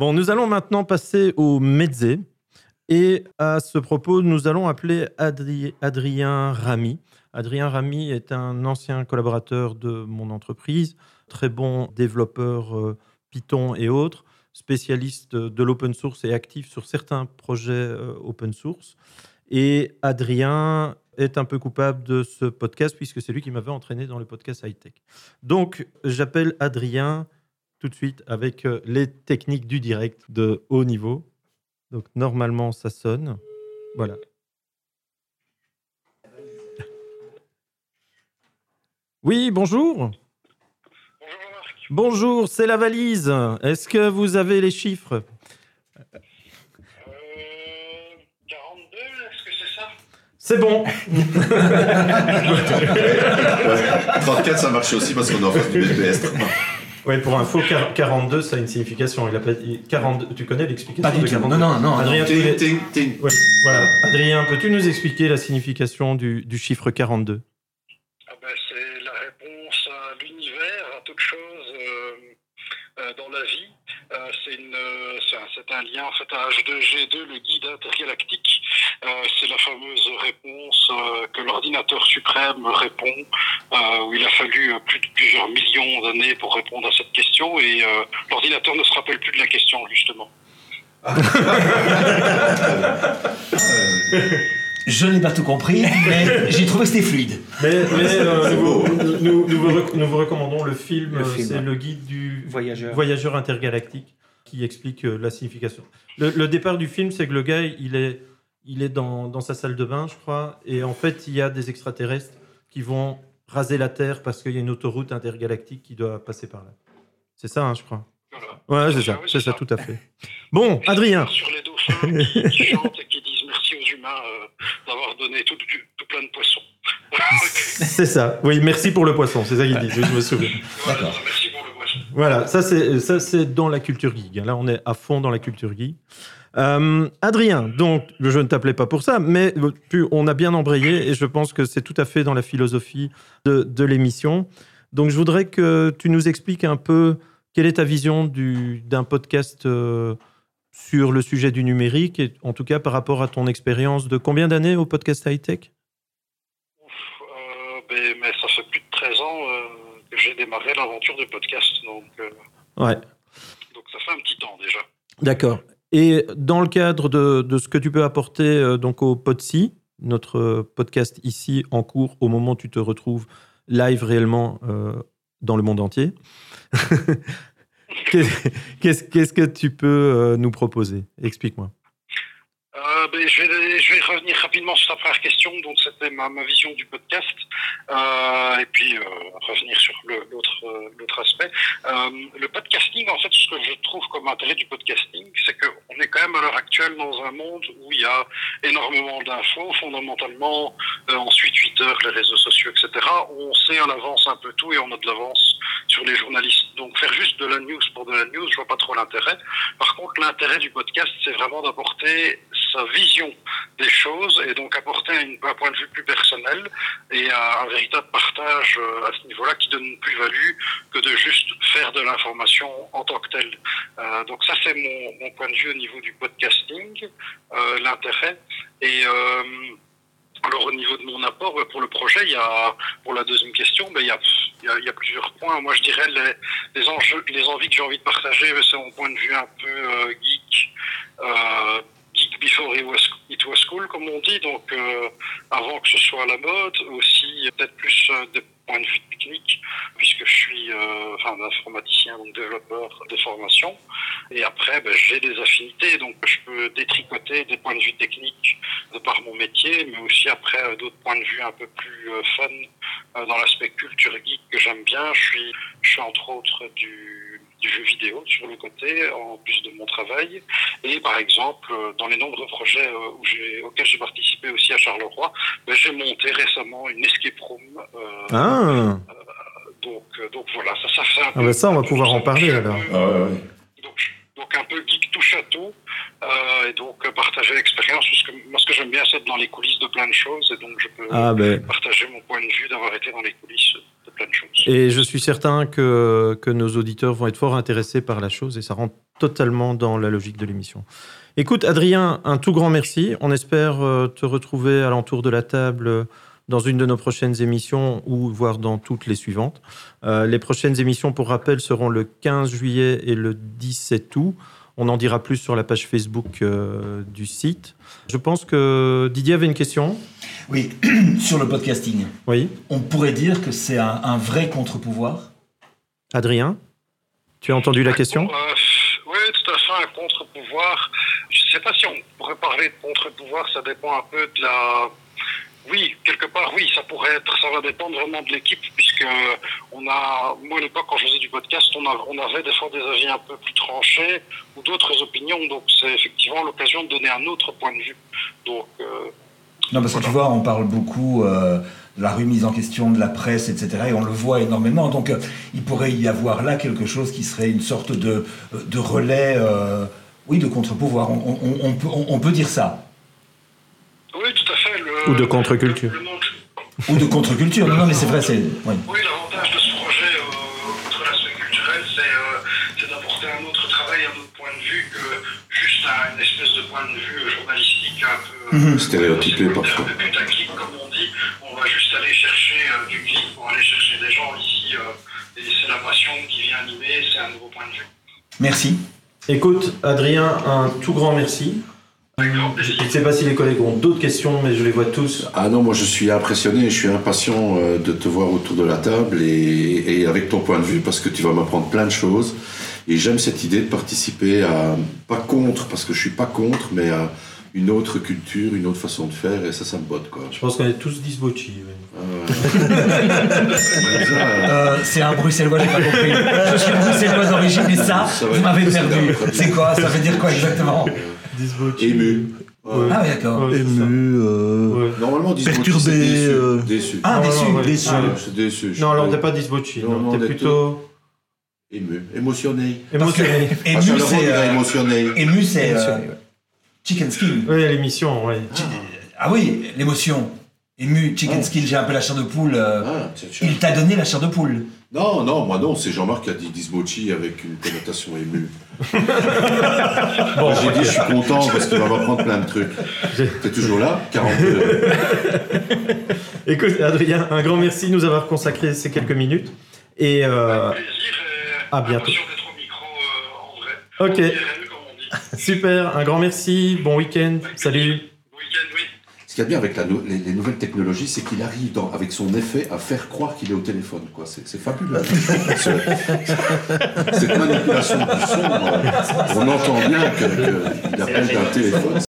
Bon, nous allons maintenant passer au mezze. Et à ce propos, nous allons appeler Adri- Adrien Ramy. Adrien Ramy est un ancien collaborateur de mon entreprise, très bon développeur euh, Python et autres, spécialiste de l'open source et actif sur certains projets euh, open source. Et Adrien est un peu coupable de ce podcast puisque c'est lui qui m'avait entraîné dans le podcast high-tech. Donc, j'appelle Adrien tout de suite avec euh, les techniques du direct de haut niveau. Donc, normalement, ça sonne. Voilà. Oui, bonjour. Bonjour Marc. Bonjour, c'est la valise. Est-ce que vous avez les chiffres? Euh, 42, est-ce que c'est ça? C'est bon. 34, ça marche aussi parce qu'on est en face du BPS. Oui, pour info, quar- 42, ça a une signification. Il a pas dit 42. Tu connais l'explication de tout. 42 Non, non, non. Adrien, tu. Oui, voilà. Adrien, peux-tu nous expliquer la signification du, du chiffre 42 ah ben, C'est la réponse à l'univers, à toute chose euh, euh, dans la vie. Euh, c'est une, c'est un, c'est un lien en fait à H2G2, le guide intergalactique. Euh, c'est la fameuse réponse euh, que l'ordinateur suprême répond, euh, où il a fallu euh, plus de plusieurs millions d'années pour répondre à cette question, et euh, l'ordinateur ne se rappelle plus de la question justement. Je n'ai pas tout compris, mais j'ai trouvé que c'était fluide. Mais, euh, nous, beau. nous- nous vous rec- nous vous recommandons le film, Le film, c'est ouais. le guide du Voyageur. voyageur intergalactique qui explique euh, la signification. Le, le départ du film, c'est que le gars, il est, il est dans, dans sa salle de bain, je crois, et en fait, il y a des extraterrestres qui vont raser la Terre parce qu'il y a une autoroute intergalactique qui doit passer par là. C'est ça, hein, je crois. Voilà. Ouais, c'est ça, oui, c'est ça, tout à fait. Bon, Adrien. Sur les dauphins qui, chantent et qui disent merci aux humains euh, d'avoir donné tout, plein de poissons. C'est ça. Oui, merci pour le poisson, c'est ça qu'il dit, je me souviens. Voilà, D'accord. merci. Voilà, ça c'est dans la culture geek. Là, on est à fond dans la culture geek. Euh, Adrien, donc je ne t'appelais pas pour ça, mais on a bien embrayé et je pense que c'est tout à fait dans la philosophie de, l'émission. Donc je voudrais que tu nous expliques un peu quelle est ta vision du- d'un podcast euh, sur le sujet du numérique, et en tout cas par rapport à ton expérience de combien d'années au podcast high-tech mais ça fait plus de 13 ans euh, démarré l'aventure du podcast, donc, euh, Ouais. donc ça fait un petit temps déjà. D'accord. Et dans le cadre de, de ce que tu peux apporter euh, donc au Podsi, notre podcast ici en cours au moment où tu te retrouves live réellement euh, dans le monde entier, qu'est-ce que tu peux nous proposer? Explique-moi. Euh, ben, je, vais, revenir rapidement sur ta première question, donc c'était ma, vision du podcast, euh, et puis euh, revenir sur l'autre aspect. Le podcasting, en fait, ce que je trouve comme intérêt du podcasting, c'est qu'on est quand même à l'heure actuelle dans un monde où il y a énormément d'infos, fondamentalement, ensuite Twitter, les réseaux sociaux, etc. On sait à l'avance un peu tout et on a de l'avance sur les journalistes. Donc faire juste de la news pour de la news, je vois pas trop l'intérêt. Par contre, l'intérêt du podcast, c'est vraiment d'apporter sa vision des choses et donc apporter un point de vue plus personnel et un, véritable partage euh, à ce niveau-là qui donne plus-value que de juste faire de l'information en tant que telle. Euh, donc ça, c'est mon, point de vue au niveau du podcasting, euh, l'intérêt. Et alors au niveau de mon apport pour le projet, il y a pour la deuxième question, ben, il, y a, plusieurs points. Moi, je dirais les, enjeux, les envies que j'ai envie de partager, ben, c'est mon point de vue un peu geek. On dit, donc euh, avant que ce soit à la mode, aussi peut-être plus euh, des points de vue techniques, puisque je suis euh, enfin, informaticien, donc développeur de formation. Et après, ben, j'ai des affinités, donc je peux détricoter des points de vue techniques de par mon métier, mais aussi après euh, d'autres points de vue un peu plus fun dans l'aspect culture geek que j'aime bien. Je suis, je suis entre autres du, du jeu vidéo sur le côté, en plus de mon travail. Et par exemple, euh, dans les nombreux projets euh, où j'ai, auxquels j'ai participé aussi à Charleroi, ben, j'ai monté récemment une escape room. euh, Ah, donc, euh, donc voilà, ça, ça fait un ah peu- bah ça, on va pouvoir en parler alors. Ah ouais, ouais. donc, donc un peu geek touche à tout euh, et donc euh, partager l'expérience parce que moi ce que j'aime bien c'est être dans les coulisses de plein de choses et donc je peux Ah ben, partager mon point de vue d'avoir été dans les coulisses Et je suis certain que, que nos auditeurs vont être fort intéressés par la chose et ça rentre totalement dans la logique de l'émission. Écoute, Adrien, un tout grand merci. On espère euh, te retrouver à l'entour de la table euh, dans une de nos prochaines émissions ou voire dans toutes les suivantes. Euh, les prochaines émissions, pour rappel, seront le 15 juillet et le 17 août. On en dira plus sur la page Facebook euh, du site. Je pense que Didier avait une question. Oui, sur le podcasting, Oui. on pourrait dire que c'est un, un vrai contre-pouvoir? Adrien, tu as entendu la question? Euh, oui, tout à fait, un contre-pouvoir. Je ne sais pas si on pourrait parler de contre-pouvoir, ça dépend un peu de la... Oui, quelque part, oui, ça pourrait être, ça va dépendre vraiment de l'équipe, puisque on a, moi à l'époque, quand je faisais du podcast, on, a- on avait des fois des avis un peu plus tranchés ou d'autres opinions, donc c'est effectivement l'occasion de donner un autre point de vue. Donc, euh, Non, parce que tu vois, on parle beaucoup euh, de la remise en question de la presse, etc. Et on le voit énormément. Donc, euh, il pourrait y avoir là quelque chose qui serait une sorte de, de relais, euh, oui, de contre-pouvoir. On, on- on peut, on peut dire ça. oui, tout à fait. Le, Ou de contre-culture. Ou de contre-culture. Non, non, mais c'est vrai, c'est. oui. Oui, l'avantage de ce projet, euh, outre l'aspect culturel, c'est euh, c'est d'apporter un autre travail, un autre point de vue que juste un- une espèce de point de vue journalistique un peu Mhm. Stéréotypé, euh, parfois. Un peu putaclic, comme on dit. On va juste aller chercher euh, du clic pour aller chercher des gens ici. euh, et c'est la passion qui vient animer, c'est un nouveau point de vue. Merci. Écoute, Adrien, un tout grand merci. Je ne sais pas si les collègues ont d'autres questions, mais je les vois tous. Ah non, moi je suis impressionné, je suis impatient euh, de te voir autour de la table et, et avec ton point de vue parce que tu vas m'apprendre plein de choses. Et j'aime cette idée de participer à, pas contre, parce que je suis pas contre, mais à une autre culture, une autre façon de faire et ça, ça me botte quoi. Je pense qu'on est tous disbochi. Euh, Euh, c'est un bruxellois, j'ai pas compris. Je suis bruxellois d'origine, mais ça, Ça vous m'avez perdu. C'est quoi? Ça veut dire quoi exactement? Ému. Ouais. Ah oui, d'accord. Ouais. Ému, euh, Ouais. Normalement, Perturbé, déçu. euh. déçu. Ah, Non, déçu, non, ouais. déçu. Ah, déçu. je Non, alors t'es pas disbochi. Non, Non, non, t'es plutôt ému, émotionné. Émotionné. Ah, ému, c'est. euh, émotionné. ému, c'est. euh, chicken skin. Oui, l'émission, oui. Ah oui, l'émotion. Ému, chicken skin, j'ai un peu la chair de poule. euh, Ah, tiens, tiens. Il t'a donné la chair de poule. Non, non, moi non, c'est Jean-Marc qui a dit Dismochi avec une connotation émue. Bon, J'ai dit je suis content parce qu'il va m'apprendre plein de trucs. T'es toujours là? 42. Écoute, Adrien, un grand merci de nous avoir consacré ces quelques minutes. Et euh, Plaisir et à bientôt. l'impression d'être au micro euh, en vrai. ok, En IRL, comme on dit. super, un grand merci, bon week-end, salut. Week-end, oui. Ce qu'il y a bien avec la les, les nouvelles technologies, c'est qu'il arrive dans- avec son effet à faire croire qu'il est au téléphone. quoi. C'est c'est fabuleux. Ce- Cette manipulation du son, euh, on entend bien qu'il appelle d'un téléphone.